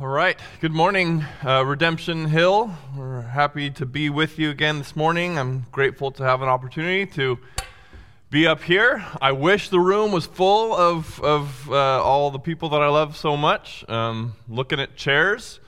All right. Good morning, uh, Redemption Hill. We're happy to be with you again this morning. I'm grateful to have an opportunity to be up here. I wish the room was full of, of uh, all the people that I love so much. Um, looking at chairs,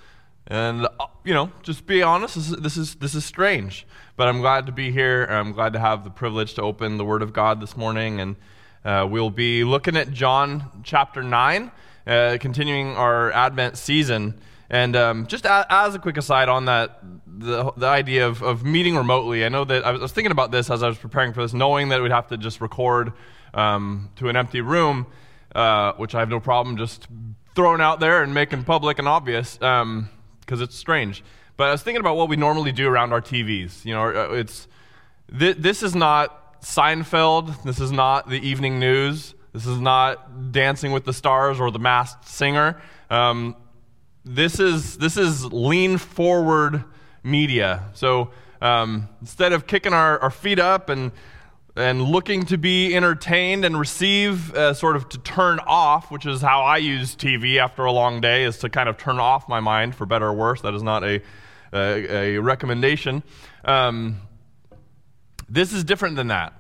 and uh, you know, just be honest. This is, this is this is strange, but I'm glad to be here. I'm glad to have the privilege to open the Word of God this morning, and uh, we'll be looking at John chapter nine uh, continuing our Advent season. And um, just a, as a quick aside on that, the, the idea of, of meeting remotely, I know that I was, thinking about this as I was preparing for this, knowing that we'd have to just record um, to an empty room, uh, which I have no problem just throwing out there and making public and obvious because um, it's strange. But I was thinking about what we normally do around our TVs. You know, uh, it's th- this is not Seinfeld. This is not the evening news. This is not Dancing with the Stars or The Masked Singer. Um, this is this is lean forward media. So um, instead of kicking our, our feet up and and looking to be entertained and receive uh, sort of to turn off, which is how I use TV after a long day, is to kind of turn off my mind for better or worse. That is not a a, a recommendation. Um, this is different than that.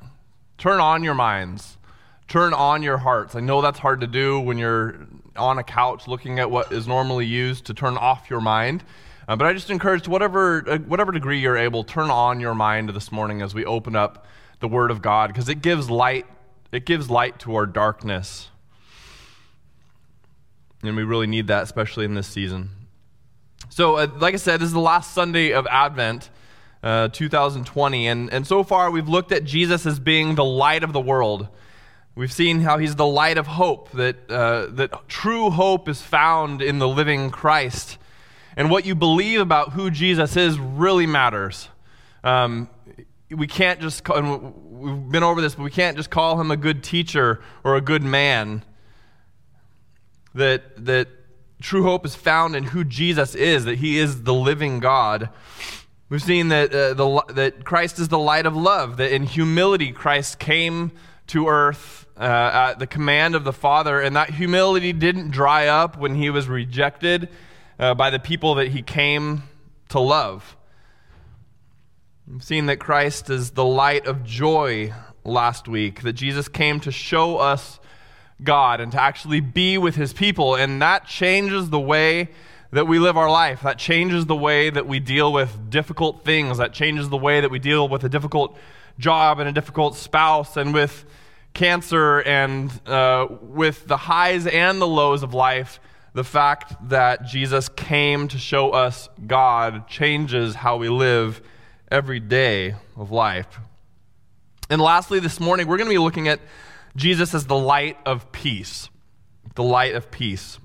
Turn on your minds turn on your hearts. I know that's hard to do when you're on a couch looking at what is normally used to turn off your mind. Uh, but I just encourage whatever, uh, whatever degree you're able, turn on your mind this morning as we open up the Word of God because it gives light. It gives light to our darkness. And we really need that, especially in this season. So, uh, like I said, this is the last Sunday of Advent, uh, 2020. And, and so far, we've looked at Jesus as being the light of the world. We've seen how he's the light of hope, that, uh, that true hope is found in the living Christ. And what you believe about who Jesus is really matters. Um, we can't just, call, we've been over this, but we can't just call him a good teacher or a good man. That, that true hope is found in who Jesus is, that he is the living God. We've seen that, uh, the, that Christ is the light of love, that in humility Christ came to earth uh, at the command of the Father, and that humility didn't dry up when he was rejected uh, by the people that he came to love. We've seen that Christ is the light of joy last week, that Jesus came to show us God and to actually be with his people, and that changes the way that we live our life. That changes the way that we deal with difficult things. That changes the way that we deal with a difficult job and a difficult spouse and with cancer and uh, with the highs and the lows of life, the fact that Jesus came to show us God changes how we live every day of life. And lastly, this morning, we're going to be looking at Jesus as the light of peace. The light of peace.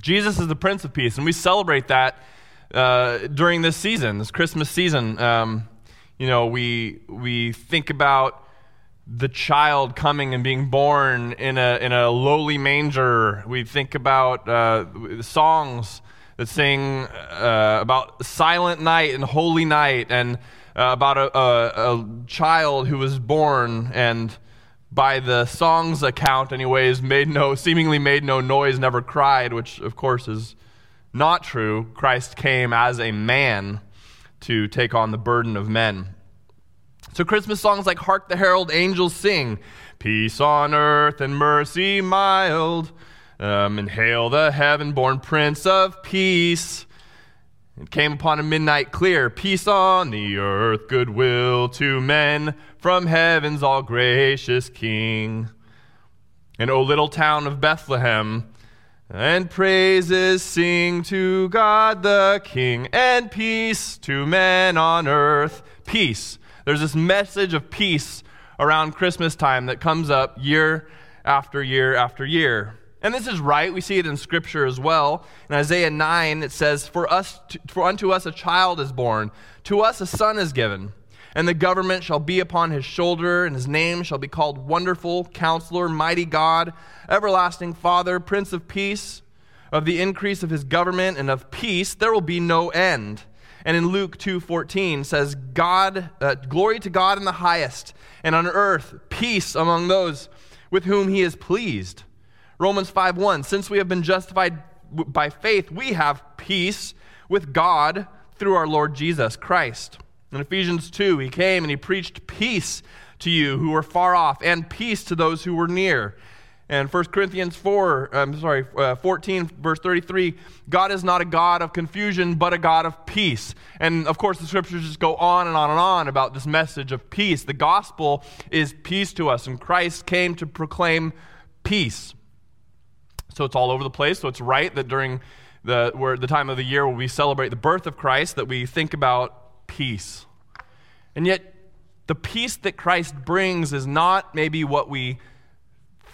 Jesus is the Prince of Peace, and we celebrate that uh, during this season, this Christmas season. Um, you know, we, we think about the child coming and being born in a, in a lowly manger. We think about uh, songs that sing uh, about silent night and holy night and uh, about a, a, a, child who was born and by the song's account anyways made no seemingly made no noise never cried which of course is not true christ came as a man to take on the burden of men so, Christmas songs like Hark the Herald Angels Sing, Peace on earth and mercy mild, um, and Hail the heaven born Prince of Peace. It came upon a midnight clear, peace on the earth, goodwill to men, from heaven's all gracious King. And O little town of Bethlehem, and praises sing to God the King, and peace to men on earth. Peace there's this message of peace around Christmas time that comes up year after year after year. And this is right. We see it in Scripture as well. In Isaiah 9, it says, For, us for unto us a child is born, to us a son is given, and the government shall be upon his shoulder, and his name shall be called Wonderful, Counselor, Mighty God, Everlasting Father, Prince of Peace. Of the increase of his government and of peace there will be no end and in Luke 2:14 says, "God, uh, glory to God in the highest, and on earth peace among those with whom He is pleased." Romans 5:1, since we have been justified by faith, we have peace with God through our Lord Jesus Christ. In Ephesians 2, he came and he preached peace to you who were far off and peace to those who were near. And 1 Corinthians 4, I'm sorry, uh, 14, verse 33, God is not a God of confusion, but a God of peace. And of course, the scriptures just go on and on and on about this message of peace. The gospel is peace to us, and Christ came to proclaim peace. So it's all over the place. So it's right that during the, where, the time of the year where we celebrate the birth of Christ, that we think about peace. And yet, the peace that Christ brings is not maybe what we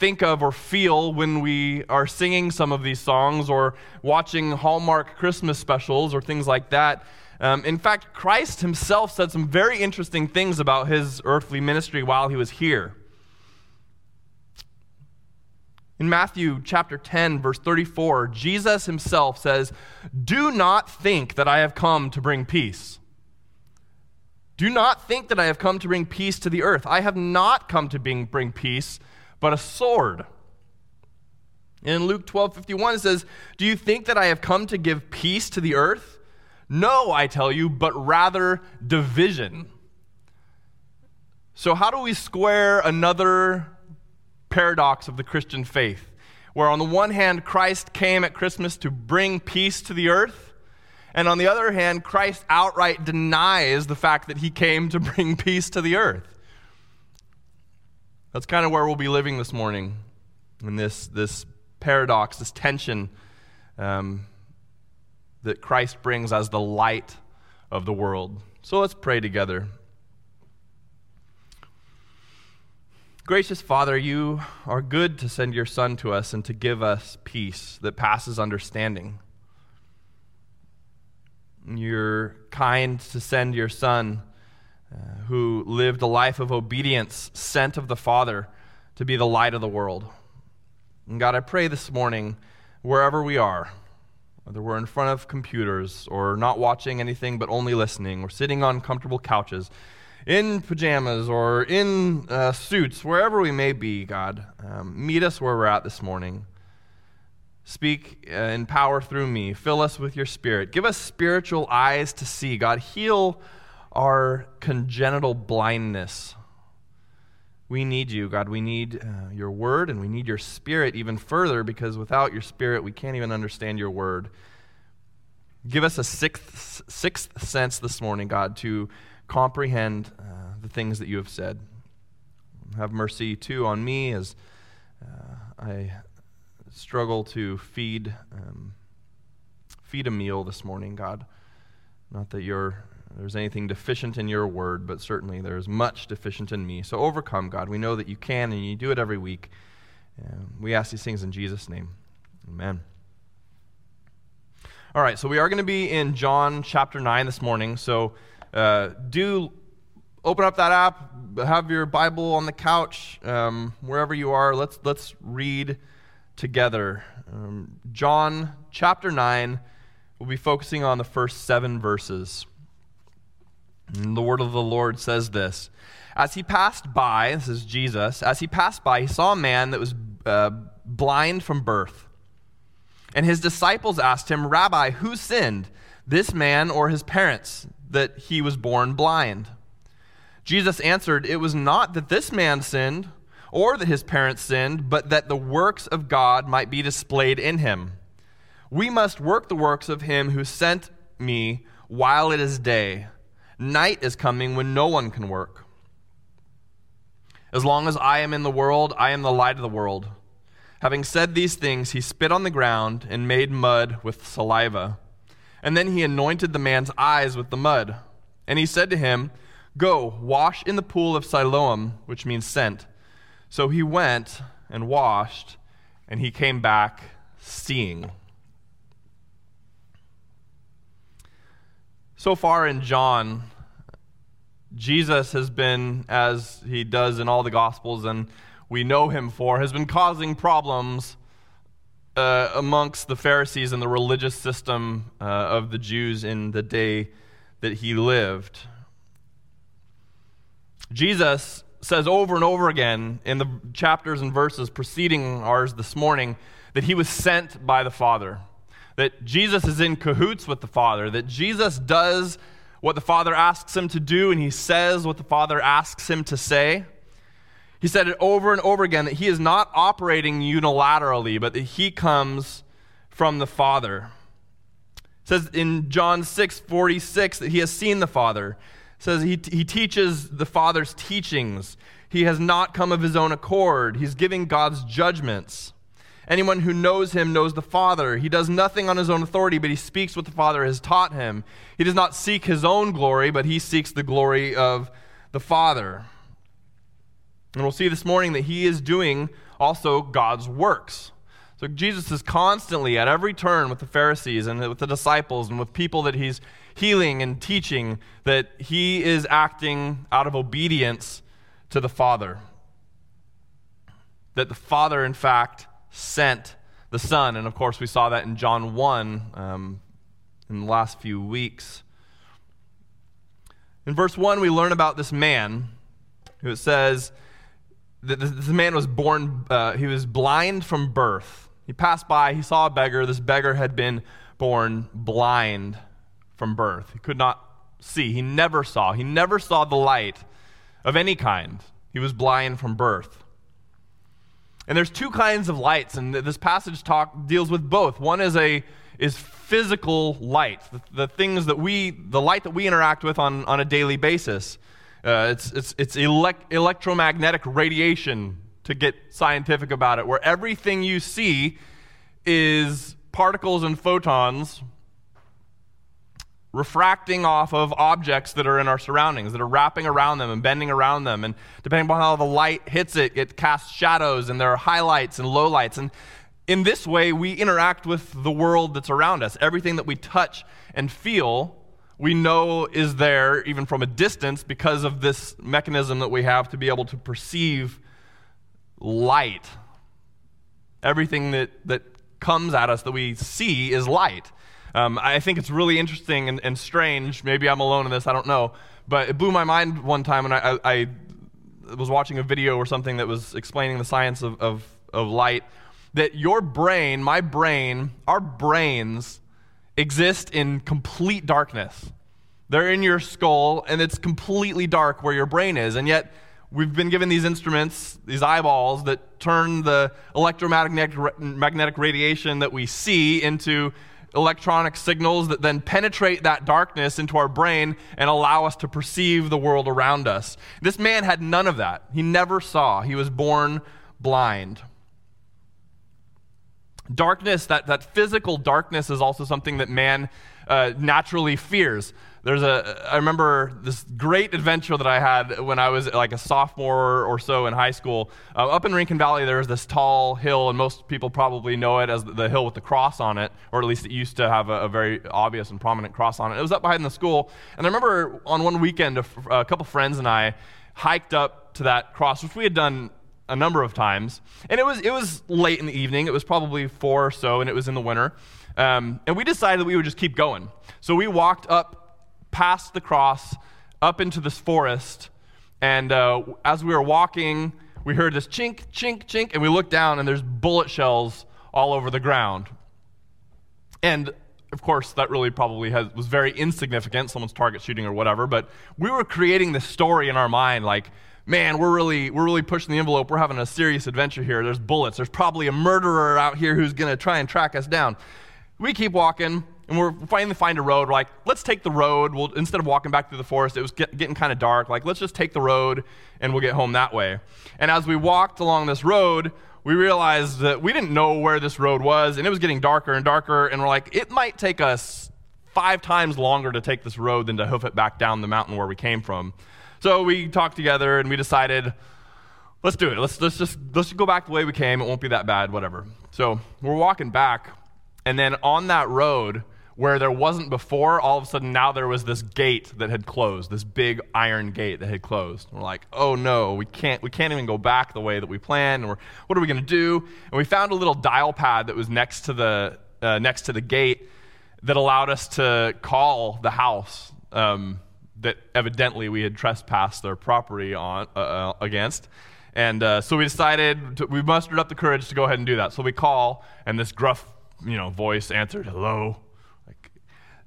think of or feel when we are singing some of these songs or watching Hallmark Christmas specials or things like that. Um, in fact, Christ himself said some very interesting things about his earthly ministry while he was here. In Matthew chapter 10, verse 34, Jesus himself says, Do not think that I have come to bring peace. Do not think that I have come to bring peace to the earth. I have not come to bring, bring peace, but a sword. In Luke 12 51, it says, Do you think that I have come to give peace to the earth? No, I tell you, but rather division. So, how do we square another paradox of the Christian faith? Where, on the one hand, Christ came at Christmas to bring peace to the earth, and on the other hand, Christ outright denies the fact that he came to bring peace to the earth. That's kind of where we'll be living this morning in this, this paradox, this tension um, that Christ brings as the light of the world. So let's pray together. Gracious Father, you are good to send your Son to us and to give us peace that passes understanding. You're kind to send your Son uh, who lived a life of obedience, sent of the Father to be the light of the world. And God, I pray this morning, wherever we are, whether we're in front of computers or not watching anything but only listening, or sitting on comfortable couches, in pajamas or in uh, suits, wherever we may be, God, um, meet us where we're at this morning. Speak uh, in power through me. Fill us with your spirit. Give us spiritual eyes to see. God, heal our congenital blindness. We need you, God. We need uh, your word and we need your spirit even further because without your spirit, we can't even understand your word. Give us a sixth, sixth sense this morning, God, to comprehend uh, the things that you have said. Have mercy, too, on me as uh, I struggle to feed, um, feed a meal this morning, God. Not that you're there's anything deficient in your word, but certainly there's much deficient in me. So overcome, God. We know that you can and you do it every week. we ask these things in Jesus' name. Amen. All right, so we are going to be in John chapter 9 this morning. So uh, do open up that app, have your Bible on the couch, um, wherever you are. Let's, let's read together. Um, John chapter 9, we'll be focusing on the first seven verses. And the word of the Lord says this As he passed by, this is Jesus, as he passed by, he saw a man that was uh, blind from birth. And his disciples asked him, Rabbi, who sinned, this man or his parents, that he was born blind? Jesus answered, It was not that this man sinned or that his parents sinned, but that the works of God might be displayed in him. We must work the works of him who sent me while it is day. Night is coming when no one can work. As long as I am in the world, I am the light of the world. Having said these things, he spit on the ground and made mud with saliva. And then he anointed the man's eyes with the mud. And he said to him, Go, wash in the pool of Siloam, which means sent. So he went and washed, and he came back seeing. So far in John, Jesus has been, as he does in all the Gospels, and we know him for, has been causing problems uh, amongst the Pharisees and the religious system uh, of the Jews in the day that he lived. Jesus says over and over again in the chapters and verses preceding ours this morning that he was sent by the Father. That Jesus is in cahoots with the Father, that Jesus does what the Father asks him to do and he says what the Father asks him to say. He said it over and over again that he is not operating unilaterally, but that he comes from the Father. It says in John 6 46 that he has seen the Father. It says he, he teaches the Father's teachings. He has not come of his own accord. He's giving God's judgments. Anyone who knows him knows the Father. He does nothing on his own authority, but he speaks what the Father has taught him. He does not seek his own glory, but he seeks the glory of the Father. And we'll see this morning that he is doing also God's works. So Jesus is constantly at every turn with the Pharisees and with the disciples and with people that he's healing and teaching that he is acting out of obedience to the Father. That the Father, in fact, sent the Son. And of course, we saw that in John 1 um, in the last few weeks. In verse 1, we learn about this man who it says that this man was born, uh, he was blind from birth. He passed by, he saw a beggar. This beggar had been born blind from birth. He could not see, he never saw. He never saw the light of any kind. He was blind from birth. And there's two kinds of lights, and this passage talk deals with both. One is a is physical light, the, the things that we, the light that we interact with on, on a daily basis. Uh, it's it's, it's elect, electromagnetic radiation, to get scientific about it, where everything you see is particles and photons refracting off of objects that are in our surroundings, that are wrapping around them and bending around them. And depending upon how the light hits it, it casts shadows and there are highlights and lowlights. And in this way, we interact with the world that's around us. Everything that we touch and feel, we know is there even from a distance because of this mechanism that we have to be able to perceive light. Everything that, that comes at us that we see is light. Um, I think it's really interesting and, and, strange. Maybe I'm alone in this, I don't know. But it blew my mind one time when I, I, I was watching a video or something that was explaining the science of, of, of light. That your brain, my brain, our brains exist in complete darkness. They're in your skull, and it's completely dark where your brain is. And yet, we've been given these instruments, these eyeballs, that turn the electromagnetic magnetic radiation that we see into electronic signals that then penetrate that darkness into our brain and allow us to perceive the world around us. This man had none of that. He never saw, he was born blind. Darkness, that, that physical darkness, is also something that man uh, naturally fears. There's a, I remember this great adventure that I had when I was like a sophomore or so in high school. Uh, up in Rincon Valley, there was this tall hill, and most people probably know it as the hill with the cross on it, or at least it used to have a, a very obvious and prominent cross on it. It was up behind the school, and I remember on one weekend, a, couple friends and I hiked up to that cross, which we had done a number of times. And it was, it was late in the evening. It was probably four or so, and it was in the winter. Um, and we decided that we would just keep going. So we walked up past the cross up into this forest. And uh, as we were walking, we heard this chink, chink, chink, and we looked down, and there's bullet shells all over the ground. And of course, that really probably has, was very insignificant, someone's target shooting or whatever, but we were creating this story in our mind like, man, we're really, we're really pushing the envelope. We're having a serious adventure here. There's bullets. There's probably a murderer out here who's going to try and track us down. We keep walking, and we're finally find a road. We're like, let's take the road. We'll, instead of walking back through the forest, it was get, getting kind of dark. Like, let's just take the road and we'll get home that way. And as we walked along this road, we realized that we didn't know where this road was, and it was getting darker and darker. And we're like, it might take us five times longer to take this road than to hoof it back down the mountain where we came from. So we talked together and we decided, let's do it. Let's, let's just let's just go back the way we came. It won't be that bad, whatever. So we're walking back, and then on that road, where there wasn't before, all of a sudden now there was this gate that had closed, this big iron gate that had closed. We're like, oh no, we can't, we can't even go back the way that we planned. Or what are we going to do? And we found a little dial pad that was next to the uh, next to the gate that allowed us to call the house um, that evidently we had trespassed their property on uh, uh against. And uh, so we decided, to, we mustered up the courage to go ahead and do that. So we call, and this gruff you know, voice answered, hello.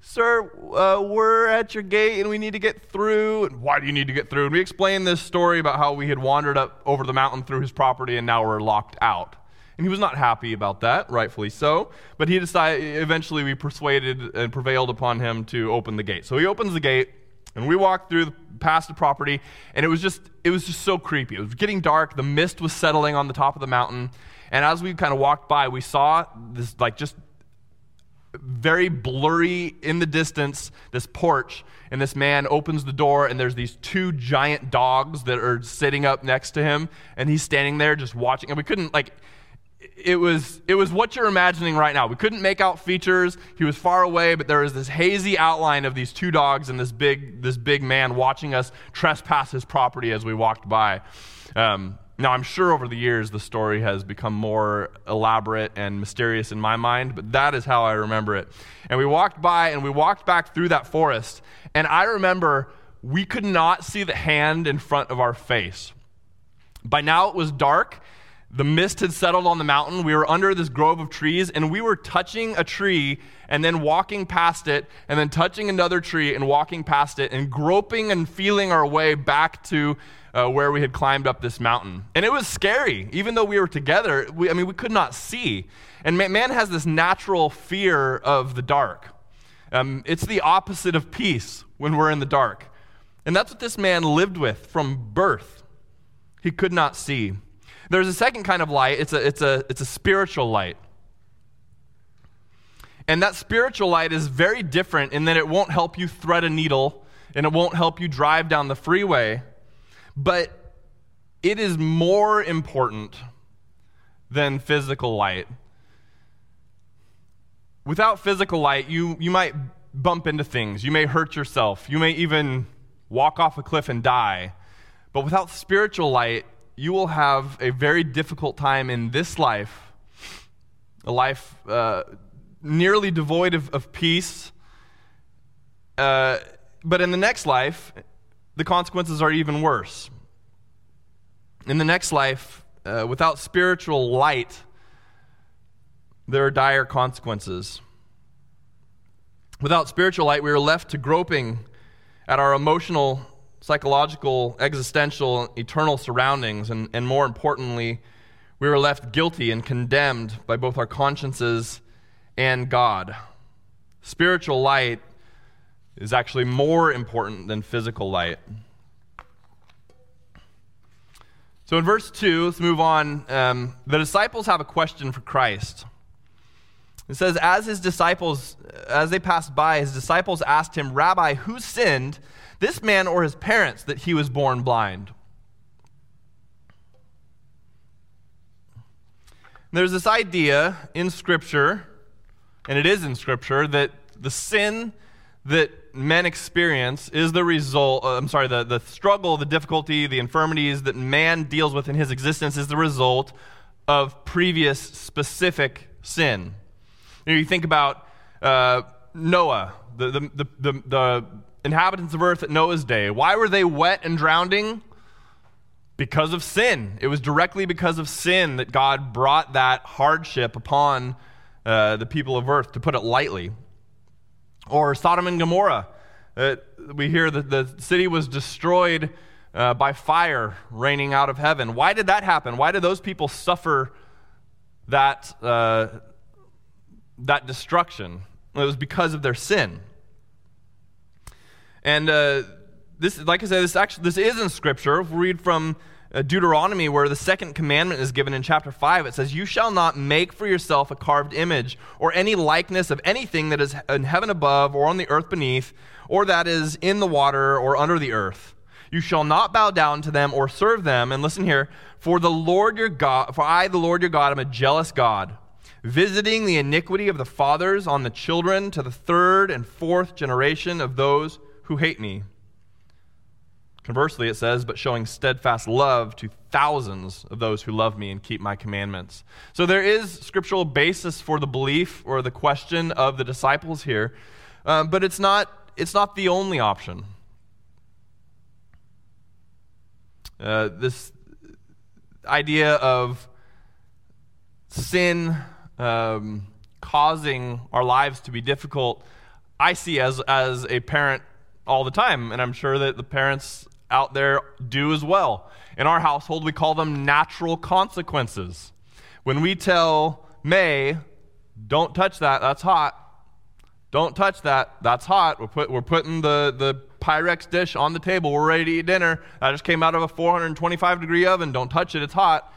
Sir, uh, we're at your gate and we need to get through. And why do you need to get through? And we explained this story about how we had wandered up over the mountain through his property and now we're locked out. And he was not happy about that, rightfully so. But he decided, eventually, we persuaded and prevailed upon him to open the gate. So he opens the gate, and we walk through past the property, and it was just, it was just so creepy. It was getting dark. The mist was settling on the top of the mountain. And as we kind of walked by, we saw this, like, just very blurry in the distance, this porch, and this man opens the door, and there's these two giant dogs that are sitting up next to him, and he's standing there just watching. And we couldn't, like, it was, it was what you're imagining right now. We couldn't make out features. He was far away, but there was this hazy outline of these two dogs and this big, this big man watching us trespass his property as we walked by. Um, now, I'm sure over the years the story has become more elaborate and mysterious in my mind, but that is how I remember it. And we walked by and we walked back through that forest, and I remember we could not see the hand in front of our face. By now it was dark, the mist had settled on the mountain. We were under this grove of trees, and we were touching a tree and then walking past it, and then touching another tree and walking past it, and groping and feeling our way back to uh, where we had climbed up this mountain. And it was scary. Even though we were together, we, I mean, we could not see. And man has this natural fear of the dark. Um, it's the opposite of peace when we're in the dark. And that's what this man lived with from birth. He could not see. There's a second kind of light, it's a, it's a, it's a spiritual light. And that spiritual light is very different in that it won't help you thread a needle and it won't help you drive down the freeway, but it is more important than physical light. Without physical light, you, you might bump into things, you may hurt yourself, you may even walk off a cliff and die. But without spiritual light, you will have a very difficult time in this life, a life uh, nearly devoid of, of peace. Uh, but in the next life, the consequences are even worse. In the next life, uh, without spiritual light, there are dire consequences. Without spiritual light, we are left to groping at our emotional psychological, existential, eternal surroundings, and, and more importantly, we were left guilty and condemned by both our consciences and God. Spiritual light is actually more important than physical light. So in verse 2, let's move on. Um, the disciples have a question for Christ. It says, As his disciples, as they passed by, his disciples asked him, Rabbi, who sinned? this man or his parents that he was born blind? There's this idea in Scripture, and it is in Scripture, that the sin that men experience is the result, uh, I'm sorry, the, the struggle, the difficulty, the infirmities that man deals with in his existence is the result of previous specific sin. You, know, you think about uh, Noah, the, the, the, the, the inhabitants of earth at Noah's day. Why were they wet and drowning? Because of sin. It was directly because of sin that God brought that hardship upon uh, the people of earth, to put it lightly. Or Sodom and Gomorrah. Uh, we hear that the city was destroyed uh, by fire raining out of heaven. Why did that happen? Why did those people suffer that, uh, that destruction? It was because of their sin. And uh, this, like I said, this actually this is in Scripture. If we read from Uh, Deuteronomy, where the second commandment is given in chapter 5, it says, You shall not make for yourself a carved image or any likeness of anything that is in heaven above or on the earth beneath, or that is in the water or under the earth. You shall not bow down to them or serve them. And listen here, for the Lord your God, for I, the Lord your God, am a jealous God, visiting the iniquity of the fathers on the children to the third and fourth generation of those who hate me. Conversely, it says, but showing steadfast love to thousands of those who love me and keep my commandments. So there is scriptural basis for the belief or the question of the disciples here, uh, but it's not, it's not the only option. Uh, this idea of sin um, causing our lives to be difficult, I see as, as a parent all the time, and I'm sure that the parents out there do as well. In our household, we call them natural consequences. When we tell May, don't touch that, that's hot. Don't touch that, that's hot. We're, put, we're putting the, the Pyrex dish on the table. We're ready to eat dinner. That just came out of a 425 degree oven. Don't touch it, it's hot.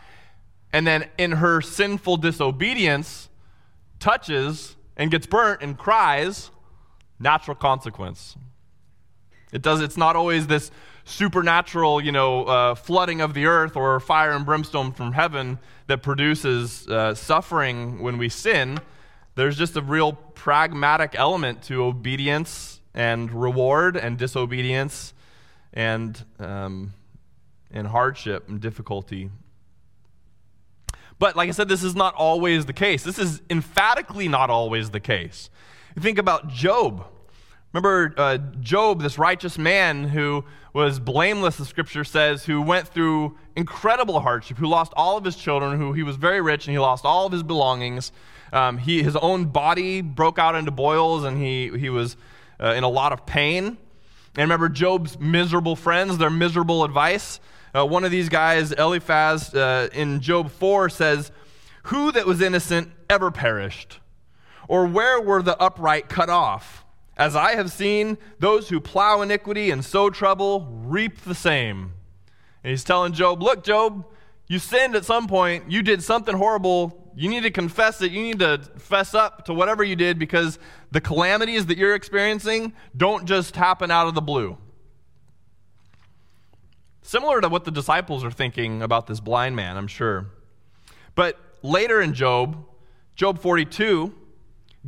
And then in her sinful disobedience, touches and gets burnt and cries, natural consequence. It does, it's not always this supernatural, you know, uh, flooding of the earth or fire and brimstone from heaven that produces uh, suffering when we sin. There's just a real pragmatic element to obedience and reward and disobedience and, um, and hardship and difficulty. But like I said, this is not always the case. This is emphatically not always the case. You think about Job. Remember uh, Job, this righteous man who was blameless, the scripture says, who went through incredible hardship, who lost all of his children, who he was very rich and he lost all of his belongings. Um, he, his own body broke out into boils and he, he was uh, in a lot of pain. And remember Job's miserable friends, their miserable advice. Uh, one of these guys, Eliphaz, uh, in Job 4 says, Who that was innocent ever perished? Or where were the upright cut off? As I have seen, those who plow iniquity and sow trouble reap the same. And he's telling Job, Look, Job, you sinned at some point. You did something horrible. You need to confess it. You need to fess up to whatever you did because the calamities that you're experiencing don't just happen out of the blue. Similar to what the disciples are thinking about this blind man, I'm sure. But later in Job, Job 42,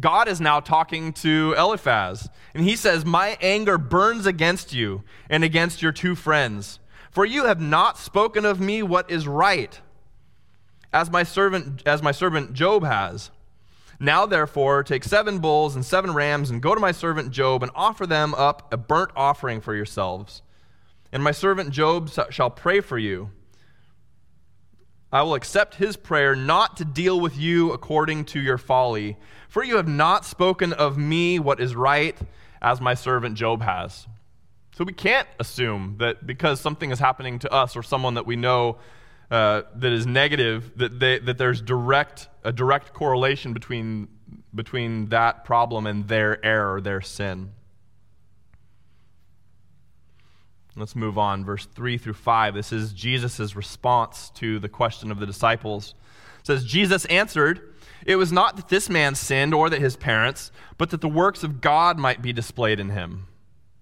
God is now talking to Eliphaz, and he says, My anger burns against you and against your two friends, for you have not spoken of me what is right, as my servant, as my servant Job has. Now, therefore, take seven bulls and seven rams, and go to my servant Job, and offer them up a burnt offering for yourselves. And my servant Job shall pray for you. I will accept his prayer not to deal with you according to your folly for you have not spoken of me what is right, as my servant Job has. So we can't assume that because something is happening to us or someone that we know uh, that is negative, that, they, that there's direct, a direct correlation between, between that problem and their error, their sin. Let's move on. Verse 3 through 5. This is Jesus' response to the question of the disciples. It says, Jesus answered, it was not that this man sinned or that his parents, but that the works of God might be displayed in him.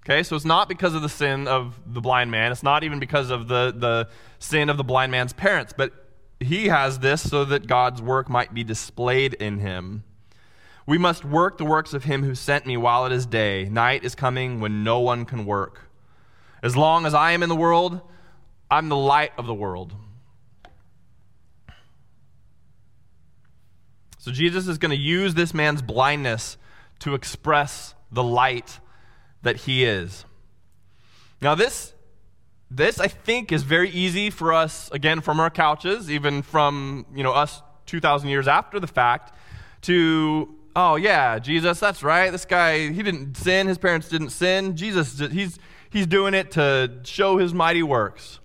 Okay, so it's not because of the sin of the blind man. It's not even because of the, the sin of the blind man's parents, but he has this so that God's work might be displayed in him. We must work the works of him who sent me while it is day. Night is coming when no one can work. As long as I am in the world, I'm the light of the world. So Jesus is going to use this man's blindness to express the light that he is. Now, this, this I think is very easy for us, again, from our couches, even from you know us 2,000 years after the fact, to oh yeah, Jesus, that's right. This guy, he didn't sin. His parents didn't sin. Jesus, he's he's doing it to show his mighty works.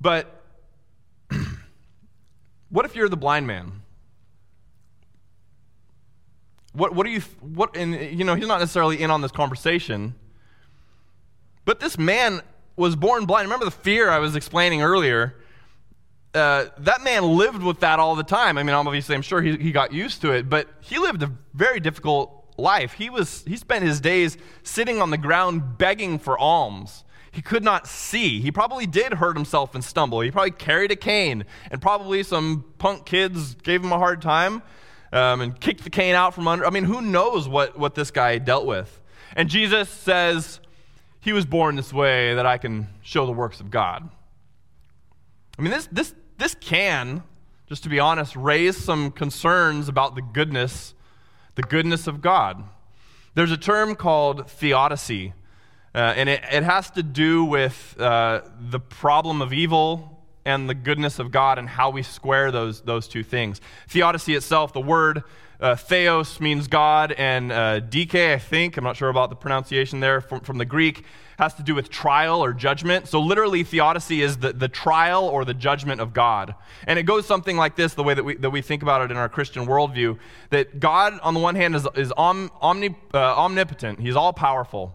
But what if you're the blind man? What, what do you, what, and you know, he's not necessarily in on this conversation, but this man was born blind. Remember the fear I was explaining earlier? Uh, that man lived with that all the time. I mean, obviously, I'm sure he, he got used to it, but he lived a very difficult life. He, was, he spent his days sitting on the ground begging for alms. He could not see. He probably did hurt himself and stumble. He probably carried a cane, and probably some punk kids gave him a hard time um, and kicked the cane out from under. I mean, who knows what, what this guy dealt with? And Jesus says, He was born this way that I can show the works of God. I mean, this, this, this can, just to be honest, raise some concerns about the goodness, the goodness of God. There's a term called theodicy, uh, and it, it has to do with uh, the problem of evil and the goodness of God and how we square those, those two things. Theodicy itself, the word uh, theos means God, and uh, I think, I'm not sure about the pronunciation there, from, from the Greek, has to do with trial or judgment. So literally, theodicy is the, the trial or the judgment of God. And it goes something like this, the way that we, that we think about it in our Christian worldview, that God, on the one hand, is, is om, uh, omnipotent. He's all powerful.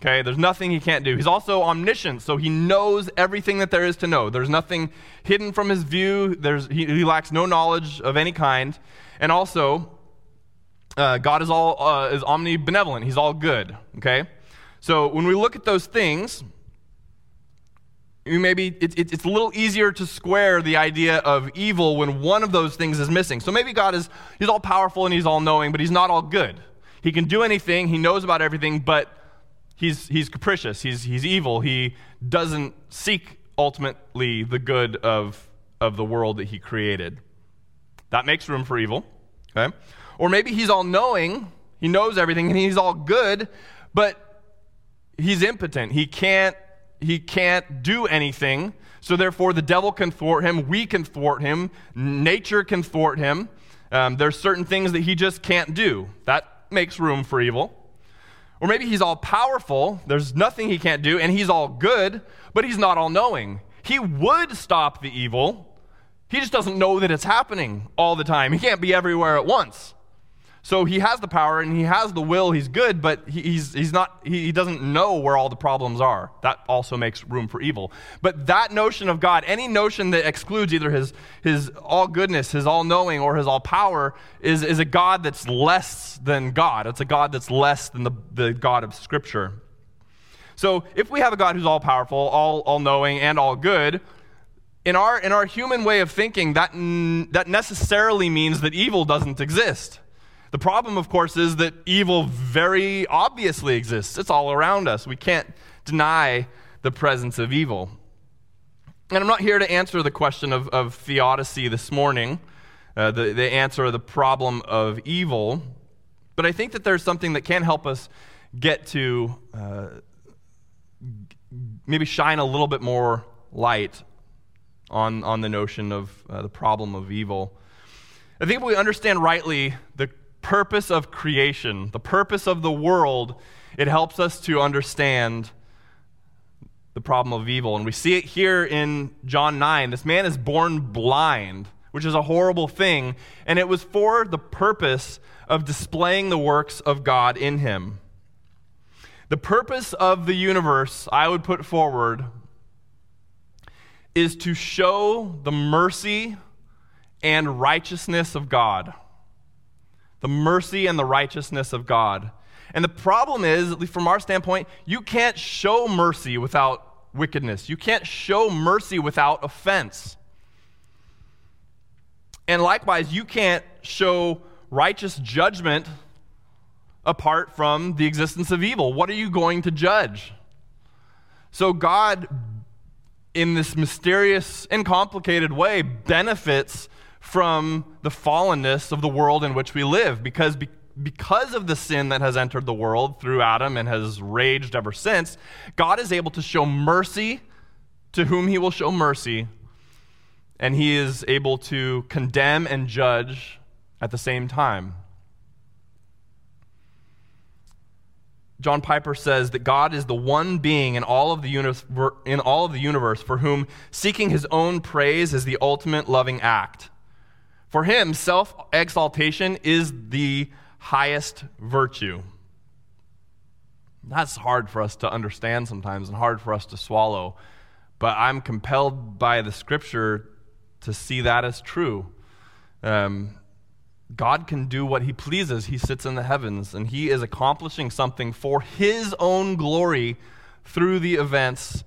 Okay, there's nothing he can't do. He's also omniscient, so he knows everything that there is to know. There's nothing hidden from his view. There's, he, he lacks no knowledge of any kind. And also, uh, God is all uh, is omnibenevolent. He's all good. Okay, so when we look at those things, maybe it, it, it's a little easier to square the idea of evil when one of those things is missing. So maybe God is he's all powerful and he's all knowing, but he's not all good. He can do anything. He knows about everything, but he's, he's capricious, he's, he's evil, he doesn't seek ultimately the good of, of the world that he created. That makes room for evil. Okay? Or maybe he's all knowing, he knows everything, and he's all good, but he's impotent. He can't, he can't do anything. So therefore, the devil can thwart him, we can thwart him, nature can thwart him. Um, there's certain things that he just can't do. That makes room for evil. Or maybe he's all powerful, there's nothing he can't do, and he's all good, but he's not all knowing. He would stop the evil, he just doesn't know that it's happening all the time. He can't be everywhere at once. So he has the power and he has the will, he's good, but he's, he's not, he doesn't know where all the problems are. That also makes room for evil. But that notion of God, any notion that excludes either his, his all goodness, his all knowing, or his all power, is, is a God that's less than God. It's a God that's less than the, the God of Scripture. So if we have a God who's all powerful, all, all knowing, and all good, in our, in our human way of thinking, that, that necessarily means that evil doesn't exist. The problem, of course, is that evil very obviously exists. It's all around us. We can't deny the presence of evil. And I'm not here to answer the question of, of theodicy this morning, uh, the, the answer of the problem of evil, but I think that there's something that can help us get to uh, maybe shine a little bit more light on, on the notion of uh, the problem of evil. I think if we understand rightly the purpose of creation, the purpose of the world, it helps us to understand the problem of evil. And we see it here in John 9. This man is born blind, which is a horrible thing, and it was for the purpose of displaying the works of God in him. The purpose of the universe, I would put forward, is to show the mercy and righteousness of God the mercy and the righteousness of God. And the problem is, at least from our standpoint, you can't show mercy without wickedness. You can't show mercy without offense. And likewise, you can't show righteous judgment apart from the existence of evil. What are you going to judge? So, God, in this mysterious and complicated way, benefits from the fallenness of the world in which we live because be- because of the sin that has entered the world through Adam and has raged ever since, God is able to show mercy to whom he will show mercy, and he is able to condemn and judge at the same time. John Piper says that God is the one being in all of the universe, in all of the universe for whom seeking his own praise is the ultimate loving act. For him, self exaltation is the highest virtue. That's hard for us to understand sometimes and hard for us to swallow, but I'm compelled by the scripture to see that as true. Um, God can do what he pleases. He sits in the heavens, and he is accomplishing something for his own glory through the events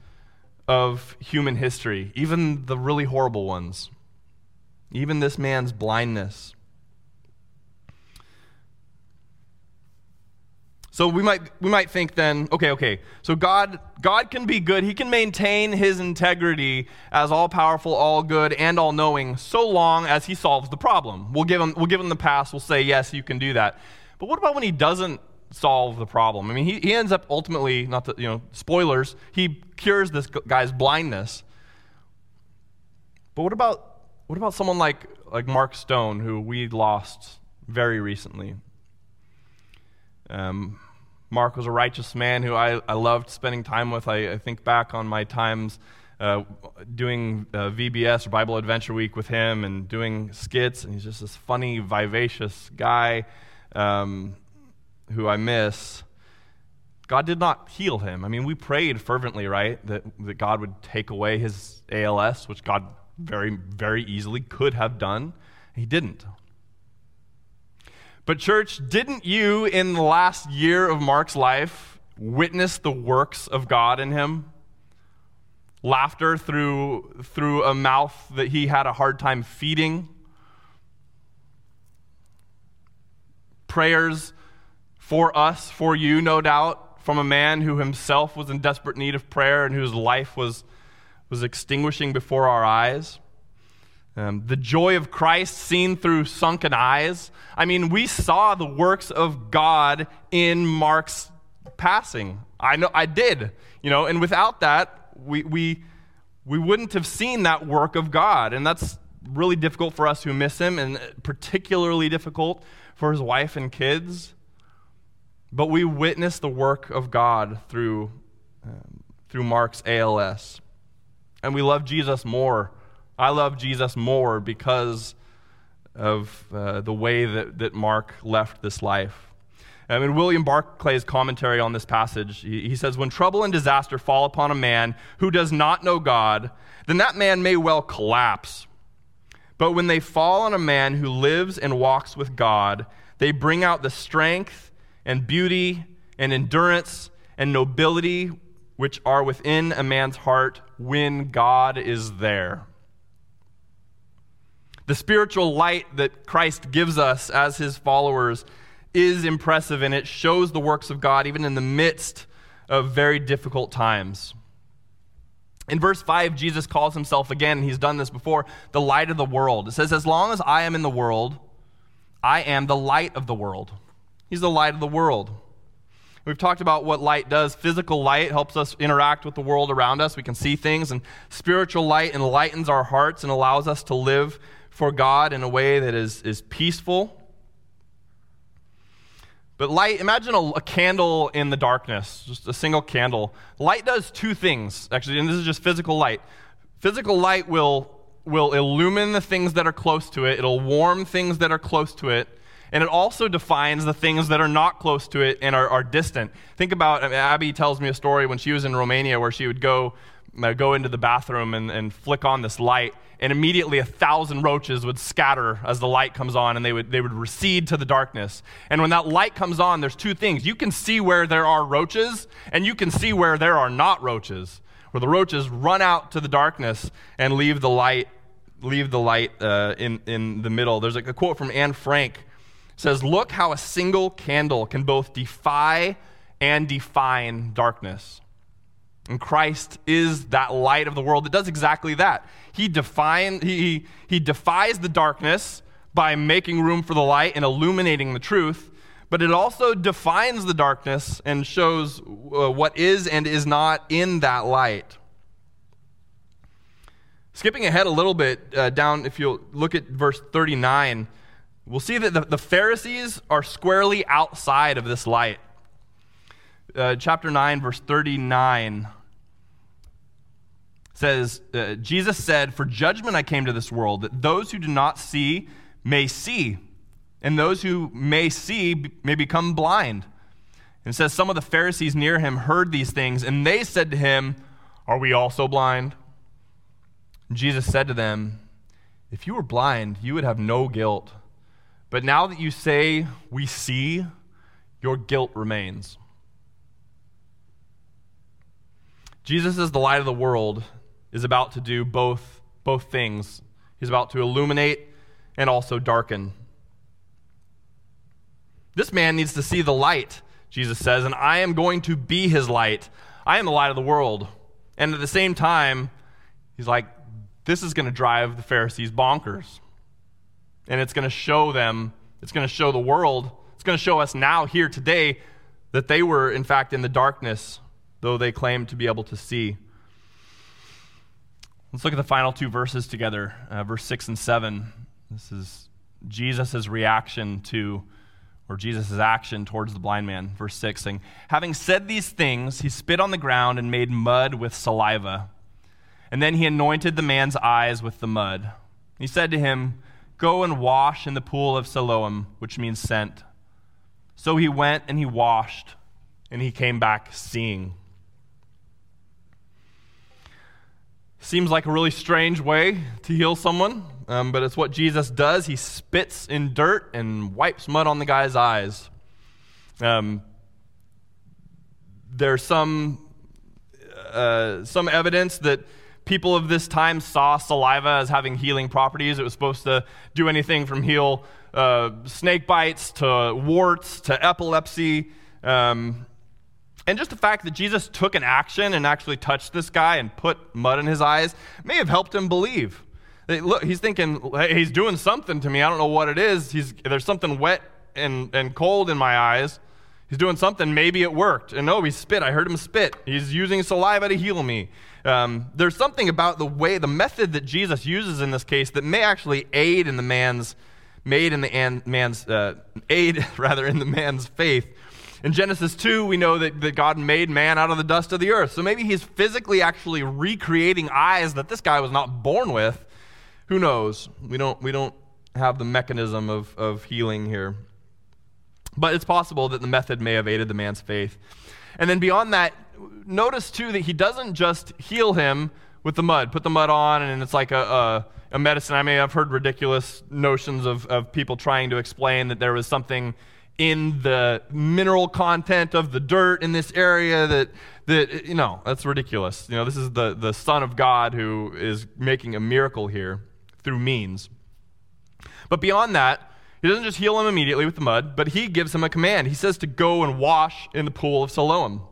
of human history, even the really horrible ones even this man's blindness. So we might, we might think then, okay, okay, so God, God can be good. He can maintain his integrity as all powerful, all good, and all knowing so long as he solves the problem. We'll give him, we'll give him the pass. We'll say, yes, you can do that. But what about when he doesn't solve the problem? I mean, he, he ends up ultimately, not the, you know, spoilers, he cures this guy's blindness. But what about, what about someone like, like Mark Stone, who we lost very recently? Um, Mark was a righteous man who I, I loved spending time with. I, I think back on my times uh, doing uh, VBS or Bible Adventure Week with him and doing skits, and he's just this funny, vivacious guy um, who I miss. God did not heal him. I mean, we prayed fervently, right, that, that God would take away his ALS, which God very, very easily could have done. He didn't. But, church, didn't you in the last year of Mark's life witness the works of God in him? Laughter through, through a mouth that he had a hard time feeding. Prayers for us, for you, no doubt from a man who himself was in desperate need of prayer and whose life was, was extinguishing before our eyes. Um, the joy of Christ seen through sunken eyes. I mean, we saw the works of God in Mark's passing. I know I did, you know, and without that, we, we, we wouldn't have seen that work of God. And that's really difficult for us who miss him, and particularly difficult for his wife and kids. But we witness the work of God through, um, through Mark's ALS. And we love Jesus more. I love Jesus more because of uh, the way that, that Mark left this life. Um, in William Barclay's commentary on this passage, he, he says, When trouble and disaster fall upon a man who does not know God, then that man may well collapse. But when they fall on a man who lives and walks with God, they bring out the strength and beauty and endurance and nobility which are within a man's heart when God is there. The spiritual light that Christ gives us as his followers is impressive and it shows the works of God even in the midst of very difficult times. In verse 5, Jesus calls himself again, he's done this before, the light of the world. It says, As long as I am in the world, I am the light of the world. He's the light of the world. We've talked about what light does. Physical light helps us interact with the world around us. We can see things. And spiritual light enlightens our hearts and allows us to live for God in a way that is, is peaceful. But light, imagine a, a candle in the darkness, just a single candle. Light does two things, actually, and this is just physical light. Physical light will, will illumine the things that are close to it, it'll warm things that are close to it and it also defines the things that are not close to it and are, are distant. Think about, I mean, Abby tells me a story when she was in Romania where she would go, uh, go into the bathroom and, and flick on this light, and immediately a thousand roaches would scatter as the light comes on and they would, they would recede to the darkness. And when that light comes on, there's two things. You can see where there are roaches, and you can see where there are not roaches, where the roaches run out to the darkness and leave the light leave the light uh, in, in the middle. There's a, a quote from Anne Frank says, Look how a single candle can both defy and define darkness. And Christ is that light of the world that does exactly that. He, define, he, he defies the darkness by making room for the light and illuminating the truth, but it also defines the darkness and shows uh, what is and is not in that light. Skipping ahead a little bit uh, down, if you look at verse 39, we'll see that the, the Pharisees are squarely outside of this light. Uh, chapter 9, verse 39 says, uh, Jesus said, For judgment I came to this world, that those who do not see may see, and those who may see may become blind. And says, Some of the Pharisees near him heard these things, and they said to him, Are we also blind? Jesus said to them, If you were blind, you would have no guilt. But now that you say we see, your guilt remains. Jesus, is the light of the world, is about to do both, both things. He's about to illuminate and also darken. This man needs to see the light, Jesus says, and I am going to be his light. I am the light of the world. And at the same time, he's like, this is going to drive the Pharisees bonkers and it's going to show them, it's going to show the world, it's going to show us now, here today, that they were, in fact, in the darkness, though they claim to be able to see. Let's look at the final two verses together, uh, verse 6 and 7. This is Jesus' reaction to, or Jesus' action towards the blind man. Verse 6 saying, Having said these things, he spit on the ground and made mud with saliva. And then he anointed the man's eyes with the mud. He said to him, Go and wash in the pool of Siloam, which means sent. So he went and he washed, and he came back seeing. Seems like a really strange way to heal someone, um, but it's what Jesus does. He spits in dirt and wipes mud on the guy's eyes. Um, there's some uh, some evidence that people of this time saw saliva as having healing properties. It was supposed to do anything from heal uh, snake bites to warts to epilepsy. Um, and just the fact that Jesus took an action and actually touched this guy and put mud in his eyes may have helped him believe. Look, he's thinking, hey, he's doing something to me. I don't know what it is. He's, there's something wet and, and cold in my eyes. He's doing something. Maybe it worked. And no, he spit. I heard him spit. He's using saliva to heal me. Um, there's something about the way, the method that Jesus uses in this case that may actually aid in the man's, made in the man's, uh, aid rather in the man's faith in Genesis 2, we know that, that God made man out of the dust of the earth. So maybe he's physically actually recreating eyes that this guy was not born with. Who knows? We don't, we don't have the mechanism of, of healing here. But it's possible that the method may have aided the man's faith. And then beyond that, notice too that he doesn't just heal him with the mud, put the mud on, and it's like a, a, a medicine. I mean, I've heard ridiculous notions of, of people trying to explain that there was something in the mineral content of the dirt in this area that that you know that's ridiculous. You know this is the the son of god who is making a miracle here through means. But beyond that he doesn't just heal him immediately with the mud but he gives him a command. He says to go and wash in the pool of siloam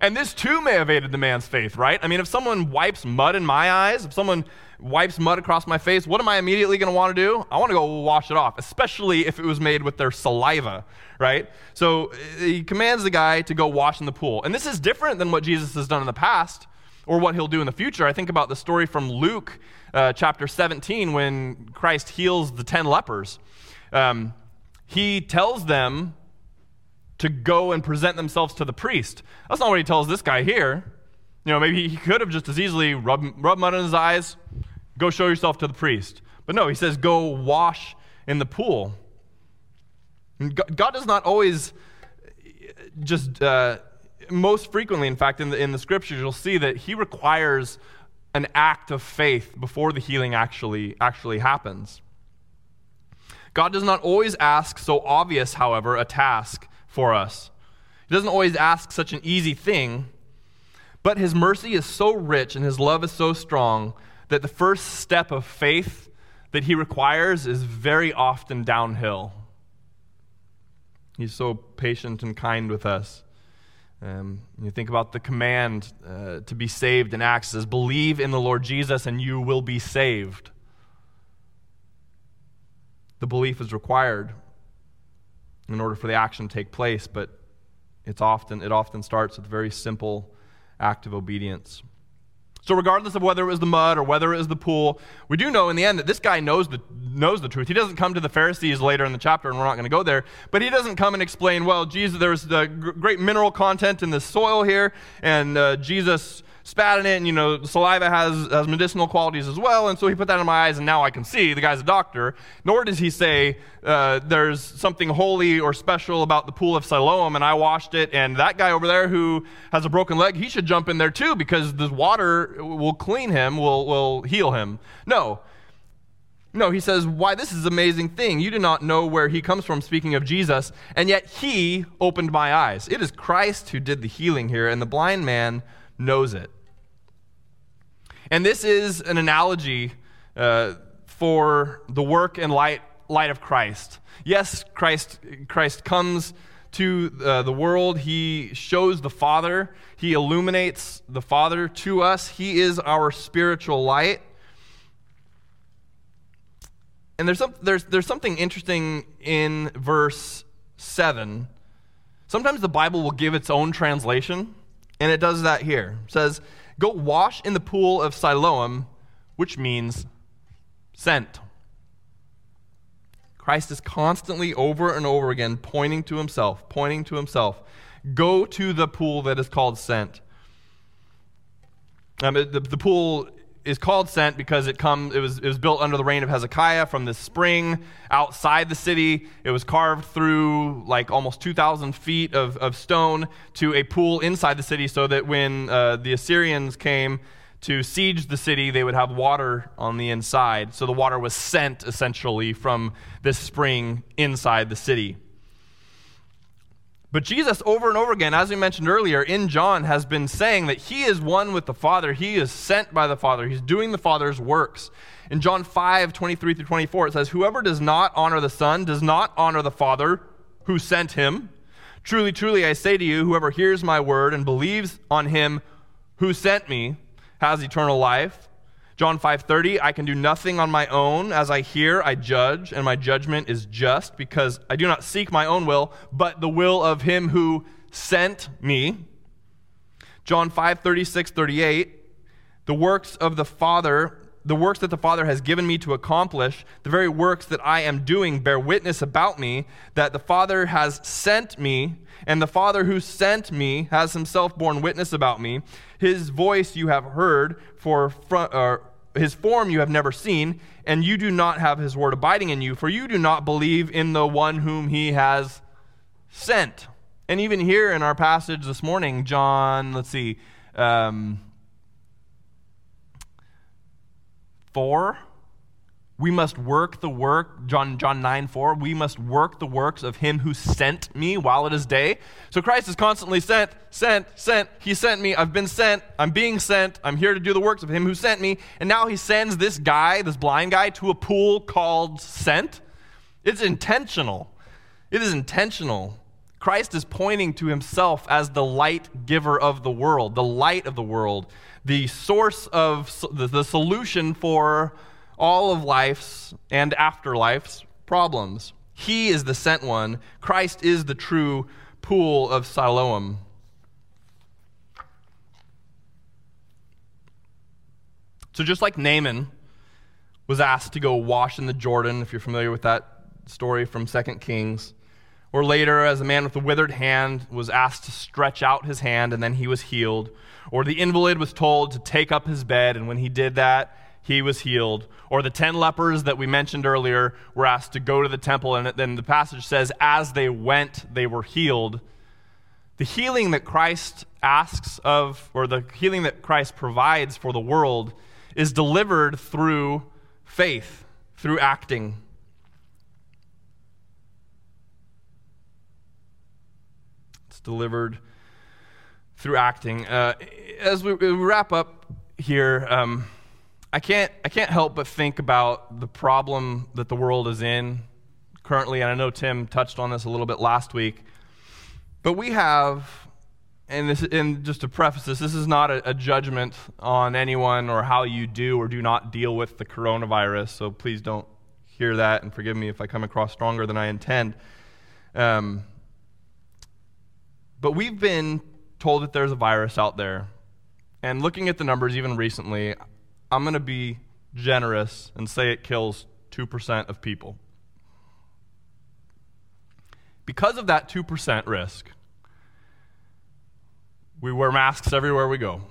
and this too may have aided the man's faith right i mean if someone wipes mud in my eyes if someone wipes mud across my face, what am I immediately going to want to do? I want to go wash it off, especially if it was made with their saliva, right? So he commands the guy to go wash in the pool. And this is different than what Jesus has done in the past or what he'll do in the future. I think about the story from Luke uh, chapter 17 when Christ heals the 10 lepers. Um, he tells them to go and present themselves to the priest. That's not what he tells this guy here. You know, maybe he could have just as easily rubbed, rubbed mud in his eyes, go show yourself to the priest. But no, he says, go wash in the pool. God does not always just, uh, most frequently, in fact, in the, in the scriptures, you'll see that he requires an act of faith before the healing actually, actually happens. God does not always ask so obvious, however, a task for us. He doesn't always ask such an easy thing but his mercy is so rich and his love is so strong that the first step of faith that he requires is very often downhill. He's so patient and kind with us. Um, you think about the command uh, to be saved in Acts says, Believe in the Lord Jesus and you will be saved. The belief is required in order for the action to take place, but it's often, it often starts with a very simple act of obedience. So, regardless of whether it was the mud or whether it was the pool, we do know in the end that this guy knows the, knows the truth. He doesn't come to the Pharisees later in the chapter, and we're not going to go there, but he doesn't come and explain, well, Jesus, there's the great mineral content in the soil here, and uh, Jesus spat in it, and you know, saliva has, has medicinal qualities as well, and so he put that in my eyes, and now I can see. The guy's a doctor. Nor does he say uh, there's something holy or special about the pool of Siloam, and I washed it, and that guy over there who has a broken leg, he should jump in there too, because this water will clean him, will, will heal him. No. No, he says, Why, this is an amazing thing. You do not know where he comes from, speaking of Jesus, and yet he opened my eyes. It is Christ who did the healing here, and the blind man knows it. And this is an analogy uh, for the work and light, light of Christ. Yes, Christ, Christ comes to uh, the world. He shows the Father. He illuminates the Father to us. He is our spiritual light. And there's, some, there's, there's something interesting in verse 7. Sometimes the Bible will give its own translation, and it does that here. It says, Go wash in the pool of Siloam, which means sent. Christ is constantly over and over again pointing to himself, pointing to himself. Go to the pool that is called sent. Um, the, the pool is called sent because it comes it was, it was built under the reign of hezekiah from this spring outside the city. It was carved through like almost 2000 feet of, of stone to a pool inside the city so that when uh, the assyrians came to siege the city they would have water on the inside. So the water was sent essentially from this spring inside the city but Jesus, over and over again, as we mentioned earlier in John, has been saying that he is one with the Father. He is sent by the Father. He's doing the Father's works. In John 5, 23 through 24, it says, Whoever does not honor the Son does not honor the Father who sent him. Truly, truly, I say to you, whoever hears my word and believes on him who sent me has eternal life John 5:30 I can do nothing on my own as I hear I judge and my judgment is just because I do not seek my own will but the will of him who sent me. John 5:36 38 the works of the Father the works that the Father has given me to accomplish, the very works that I am doing, bear witness about me that the Father has sent me, and the Father who sent me has himself borne witness about me. His voice you have heard, for uh, his form you have never seen, and you do not have his word abiding in you, for you do not believe in the one whom he has sent. And even here in our passage this morning, John, let's see, um, 4 we must work the work, John, John 9 4, we must work the works of him who sent me while it is day. So Christ is constantly sent, sent, sent. He sent me. I've been sent. I'm being sent. I'm here to do the works of him who sent me. And now he sends this guy, this blind guy, to a pool called sent. It's intentional. It is intentional. Christ is pointing to himself as the light giver of the world, the light of the world, the source of the, the solution for all of life's and afterlife's problems. He is the sent one. Christ is the true pool of Siloam. So, just like Naaman was asked to go wash in the Jordan, if you're familiar with that story from 2 Kings, or later, as a man with a withered hand was asked to stretch out his hand and then he was healed, or the invalid was told to take up his bed, and when he did that, he was healed. Or the 10 lepers that we mentioned earlier were asked to go to the temple, and then the passage says, as they went, they were healed. The healing that Christ asks of, or the healing that Christ provides for the world, is delivered through faith, through acting. It's delivered through acting. Uh, as we, we, wrap up here, um, I can't, I can't help but think about the problem that the world is in currently, and I know Tim touched on this a little bit last week, but we have, and, this, and just to preface this, this is not a, a judgment on anyone or how you do or do not deal with the coronavirus, so please don't hear that and forgive me if I come across stronger than I intend. Um, but we've been told that there's a virus out there. And looking at the numbers even recently, I'm going to be generous and say it kills 2% of people. Because of that 2% risk, we wear masks everywhere we go.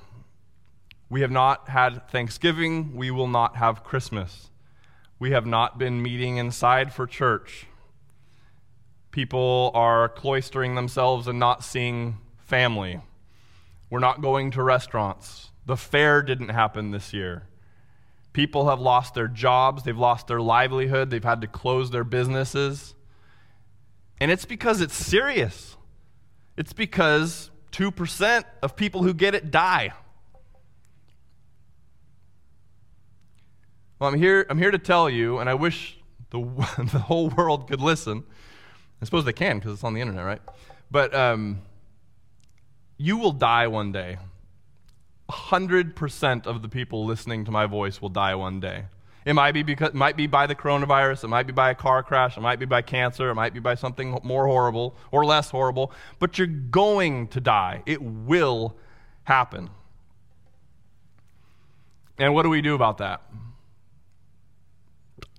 We have not had Thanksgiving. We will not have Christmas. We have not been meeting inside for church. People are cloistering themselves and not seeing family. We're not going to restaurants. The fair didn't happen this year. People have lost their jobs, they've lost their livelihood, they've had to close their businesses. And it's because it's serious. It's because 2% of people who get it die. Well, I'm here, I'm here to tell you, and I wish the, the whole world could listen. I suppose they can because it's on the internet, right? But um, you will die one day. 100% of the people listening to my voice will die one day. It might be, because, it might be by the coronavirus, it might be by a car crash, it might be by cancer, it might be by something more horrible or less horrible, but you're going to die. It will happen. And what do we do about that?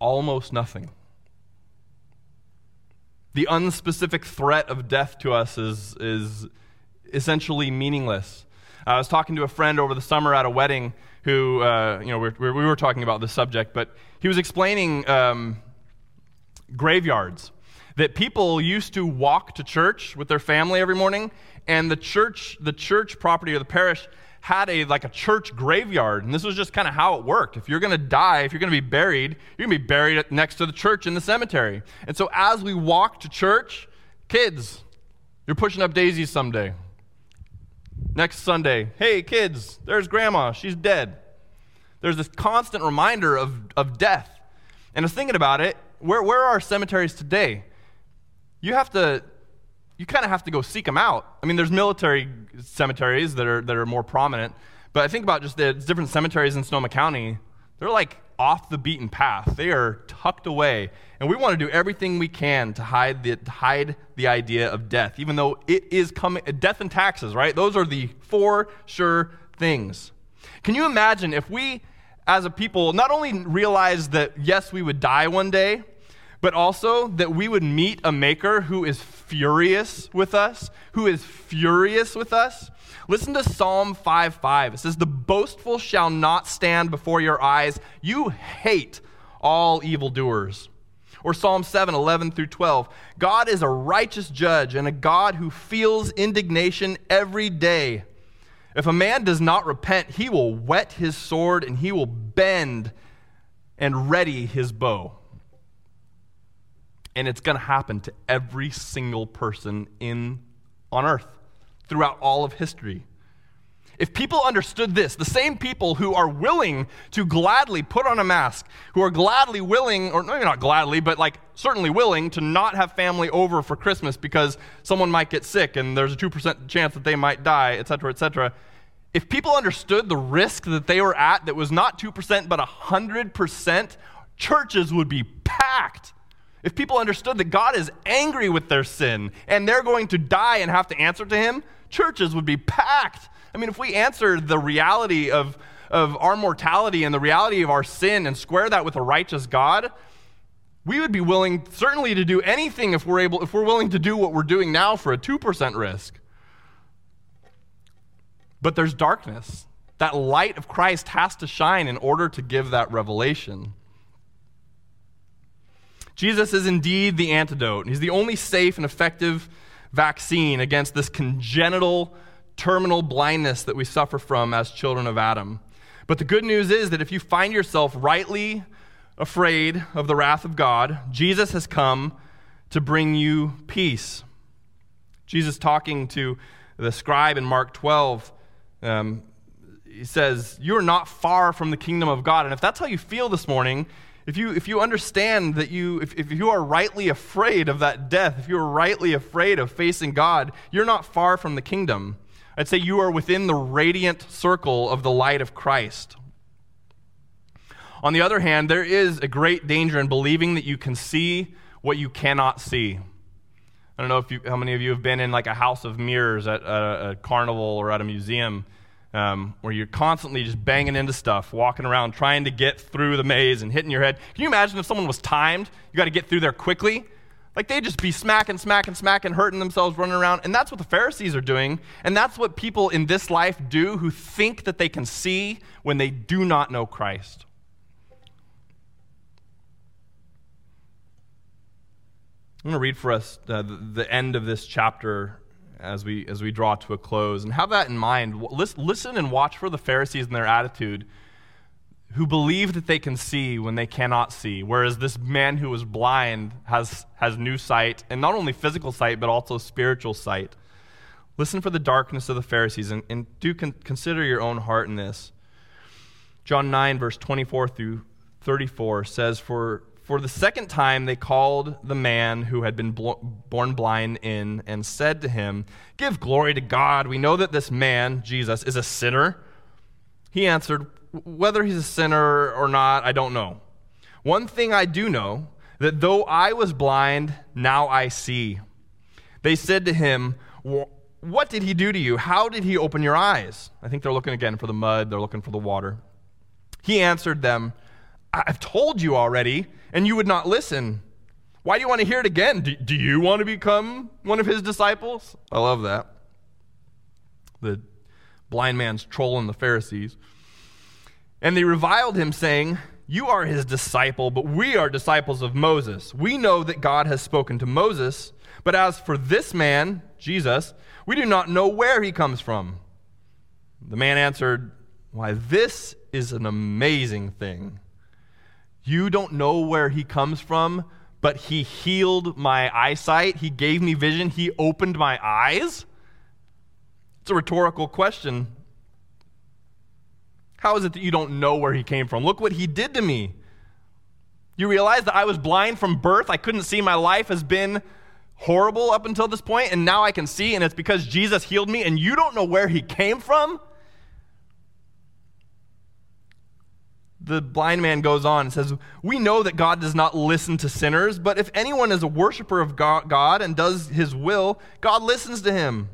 Almost nothing. The unspecific threat of death to us is, is essentially meaningless. I was talking to a friend over the summer at a wedding who, uh, you know, we, we, were talking about this subject, but he was explaining um, graveyards. That people used to walk to church with their family every morning, and the church, the church property or the parish had a like a church graveyard, and this was just kind of how it worked. If you're going to die, if you're going to be buried, you're going to be buried next to the church in the cemetery. And so as we walk to church, kids, you're pushing up daisies someday. Next Sunday, hey kids, there's grandma, she's dead. There's this constant reminder of, of death. And I was thinking about it, where, where are cemeteries today? You have to you kind of have to go seek them out. I mean, there's military cemeteries that are, that are more prominent, but I think about just the different cemeteries in Sonoma County. They're like off the beaten path. They are tucked away. And we want to do everything we can to hide the, to hide the idea of death, even though it is coming, death and taxes, right? Those are the four sure things. Can you imagine if we, as a people, not only realized that, yes, we would die one day, but also that we would meet a maker who is furious with us, who is furious with us. Listen to Psalm 5 5. It says, The boastful shall not stand before your eyes. You hate all evildoers. Or Psalm 7 11 through 12. God is a righteous judge and a God who feels indignation every day. If a man does not repent, he will whet his sword and he will bend and ready his bow. And it's going to happen to every single person in, on earth throughout all of history. If people understood this, the same people who are willing to gladly put on a mask, who are gladly willing, or maybe not gladly, but like certainly willing to not have family over for Christmas because someone might get sick and there's a 2% chance that they might die, et cetera, et cetera. If people understood the risk that they were at that was not 2%, but 100%, churches would be packed if people understood that God is angry with their sin and they're going to die and have to answer to Him, churches would be packed. I mean, if we answer the reality of, of our mortality and the reality of our sin and square that with a righteous God, we would be willing certainly to do anything if we're able if we're willing to do what we're doing now for a 2% risk. But there's darkness. That light of Christ has to shine in order to give that revelation. Jesus is indeed the antidote. He's the only safe and effective vaccine against this congenital terminal blindness that we suffer from as children of Adam. But the good news is that if you find yourself rightly afraid of the wrath of God, Jesus has come to bring you peace. Jesus, talking to the scribe in Mark 12, um, he says, You are not far from the kingdom of God. And if that's how you feel this morning, if you, if you understand that you, if, if you are rightly afraid of that death, if you are rightly afraid of facing God, you're not far from the kingdom. I'd say you are within the radiant circle of the light of Christ. On the other hand, there is a great danger in believing that you can see what you cannot see. I don't know if you, how many of you have been in like a house of mirrors at a, a carnival or at a museum um, where you're constantly just banging into stuff, walking around trying to get through the maze and hitting your head. Can you imagine if someone was timed? You got to get through there quickly. Like they'd just be smacking, smacking, smacking, hurting themselves, running around. And that's what the Pharisees are doing. And that's what people in this life do who think that they can see when they do not know Christ. I'm going to read for us uh, the, the end of this chapter as we, as we draw to a close. And have that in mind. Listen and watch for the Pharisees and their attitude who believe that they can see when they cannot see, whereas this man who was blind has, has new sight, and not only physical sight, but also spiritual sight. Listen for the darkness of the Pharisees and, and do con- consider your own heart in this. John 9, verse 24 through 34 says, For for the second time, they called the man who had been born blind in and said to him, Give glory to God. We know that this man, Jesus, is a sinner. He answered, Whether he's a sinner or not, I don't know. One thing I do know that though I was blind, now I see. They said to him, What did he do to you? How did he open your eyes? I think they're looking again for the mud, they're looking for the water. He answered them, I've told you already, and you would not listen. Why do you want to hear it again? Do, do you want to become one of his disciples? I love that. The blind man's trolling the Pharisees. And they reviled him, saying, You are his disciple, but we are disciples of Moses. We know that God has spoken to Moses, but as for this man, Jesus, we do not know where he comes from. The man answered, Why, this is an amazing thing. You don't know where he comes from, but he healed my eyesight. He gave me vision. He opened my eyes. It's a rhetorical question. How is it that you don't know where he came from? Look what he did to me. You realize that I was blind from birth. I couldn't see. My life has been horrible up until this point, and now I can see, and it's because Jesus healed me, and you don't know where he came from? The blind man goes on and says, We know that God does not listen to sinners, but if anyone is a worshiper of God and does his will, God listens to him.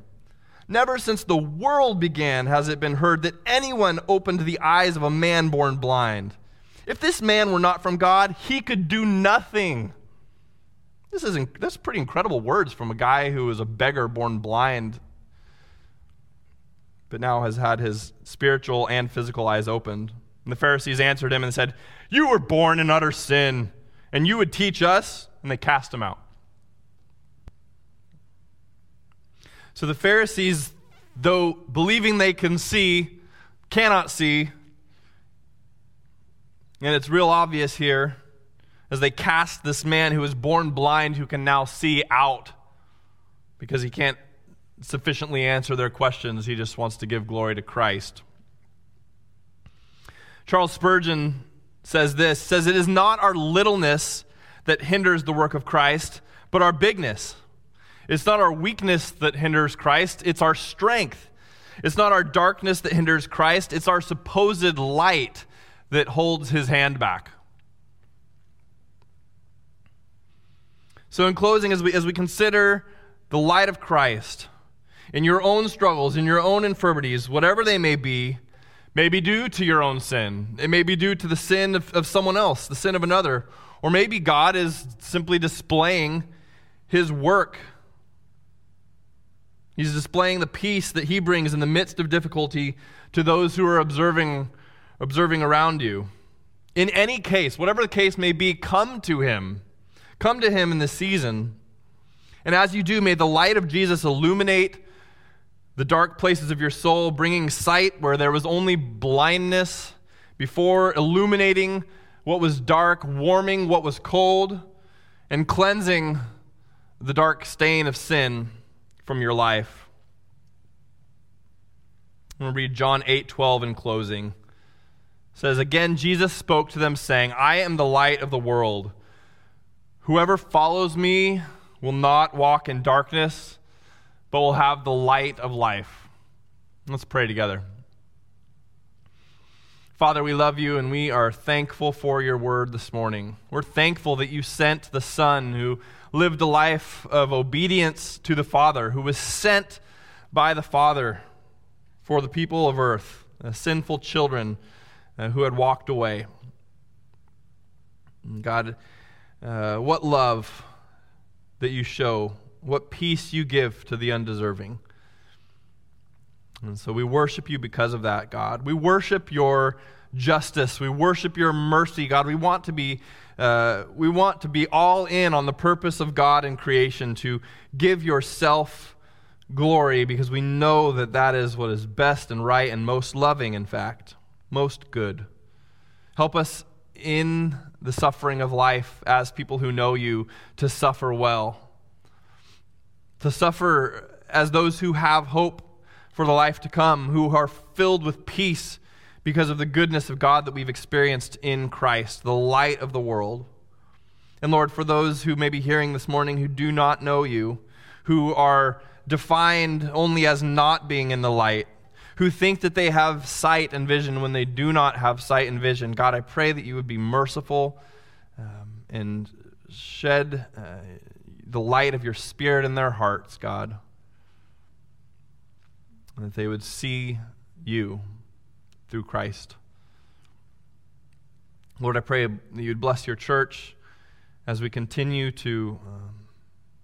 Never since the world began has it been heard that anyone opened the eyes of a man born blind. If this man were not from God, he could do nothing. This is that's pretty incredible words from a guy who was a beggar born blind, but now has had his spiritual and physical eyes opened. And the Pharisees answered him and said, You were born in utter sin, and you would teach us? And they cast him out. So the Pharisees, though believing they can see, cannot see. And it's real obvious here as they cast this man who was born blind, who can now see, out because he can't sufficiently answer their questions. He just wants to give glory to Christ. Charles Spurgeon says this says it is not our littleness that hinders the work of Christ, but our bigness. It's not our weakness that hinders Christ, it's our strength. It's not our darkness that hinders Christ, it's our supposed light that holds his hand back. So, in closing, as we, as we consider the light of Christ in your own struggles, in your own infirmities, whatever they may be, may be due to your own sin. It may be due to the sin of, of someone else, the sin of another. Or maybe God is simply displaying his work. He's displaying the peace that he brings in the midst of difficulty to those who are observing, observing around you. In any case, whatever the case may be, come to him. Come to him in this season. And as you do, may the light of Jesus illuminate the dark places of your soul, bringing sight where there was only blindness, before illuminating what was dark, warming what was cold, and cleansing the dark stain of sin from your life. I'm going to read John 8 12 in closing. It says, Again, Jesus spoke to them, saying, I am the light of the world. Whoever follows me will not walk in darkness but will have the light of life. Let's pray together. Father, we love you and we are thankful for your word this morning. We're thankful that you sent the Son who lived a life of obedience to the Father, who was sent by the Father for the people of earth, uh, sinful children uh, who had walked away. God, uh, what love that you show what peace you give to the undeserving. And so we worship you because of that, God. We worship your justice. We worship your mercy, God. We want to be uh, we want to be all in on the purpose of God in creation to give yourself glory because we know that that is what is best and right and most loving, in fact, most good. Help us in the suffering of life as people who know you to suffer well to suffer as those who have hope for the life to come, who are filled with peace because of the goodness of God that we've experienced in Christ, the light of the world. And Lord, for those who may be hearing this morning who do not know you, who are defined only as not being in the light, who think that they have sight and vision when they do not have sight and vision, God, I pray that you would be merciful um, and shed. Uh, the light of your spirit in their hearts, God. And that they would see you through Christ. Lord, I pray that you'd bless your church as we continue to um,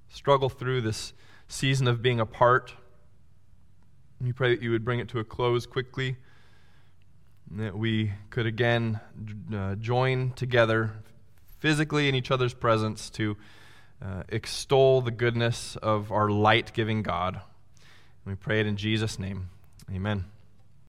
struggle through this season of being apart. We pray that you would bring it to a close quickly, that we could again uh, join together physically in each other's presence to uh, extol the goodness of our light giving God. And we pray it in Jesus' name. Amen.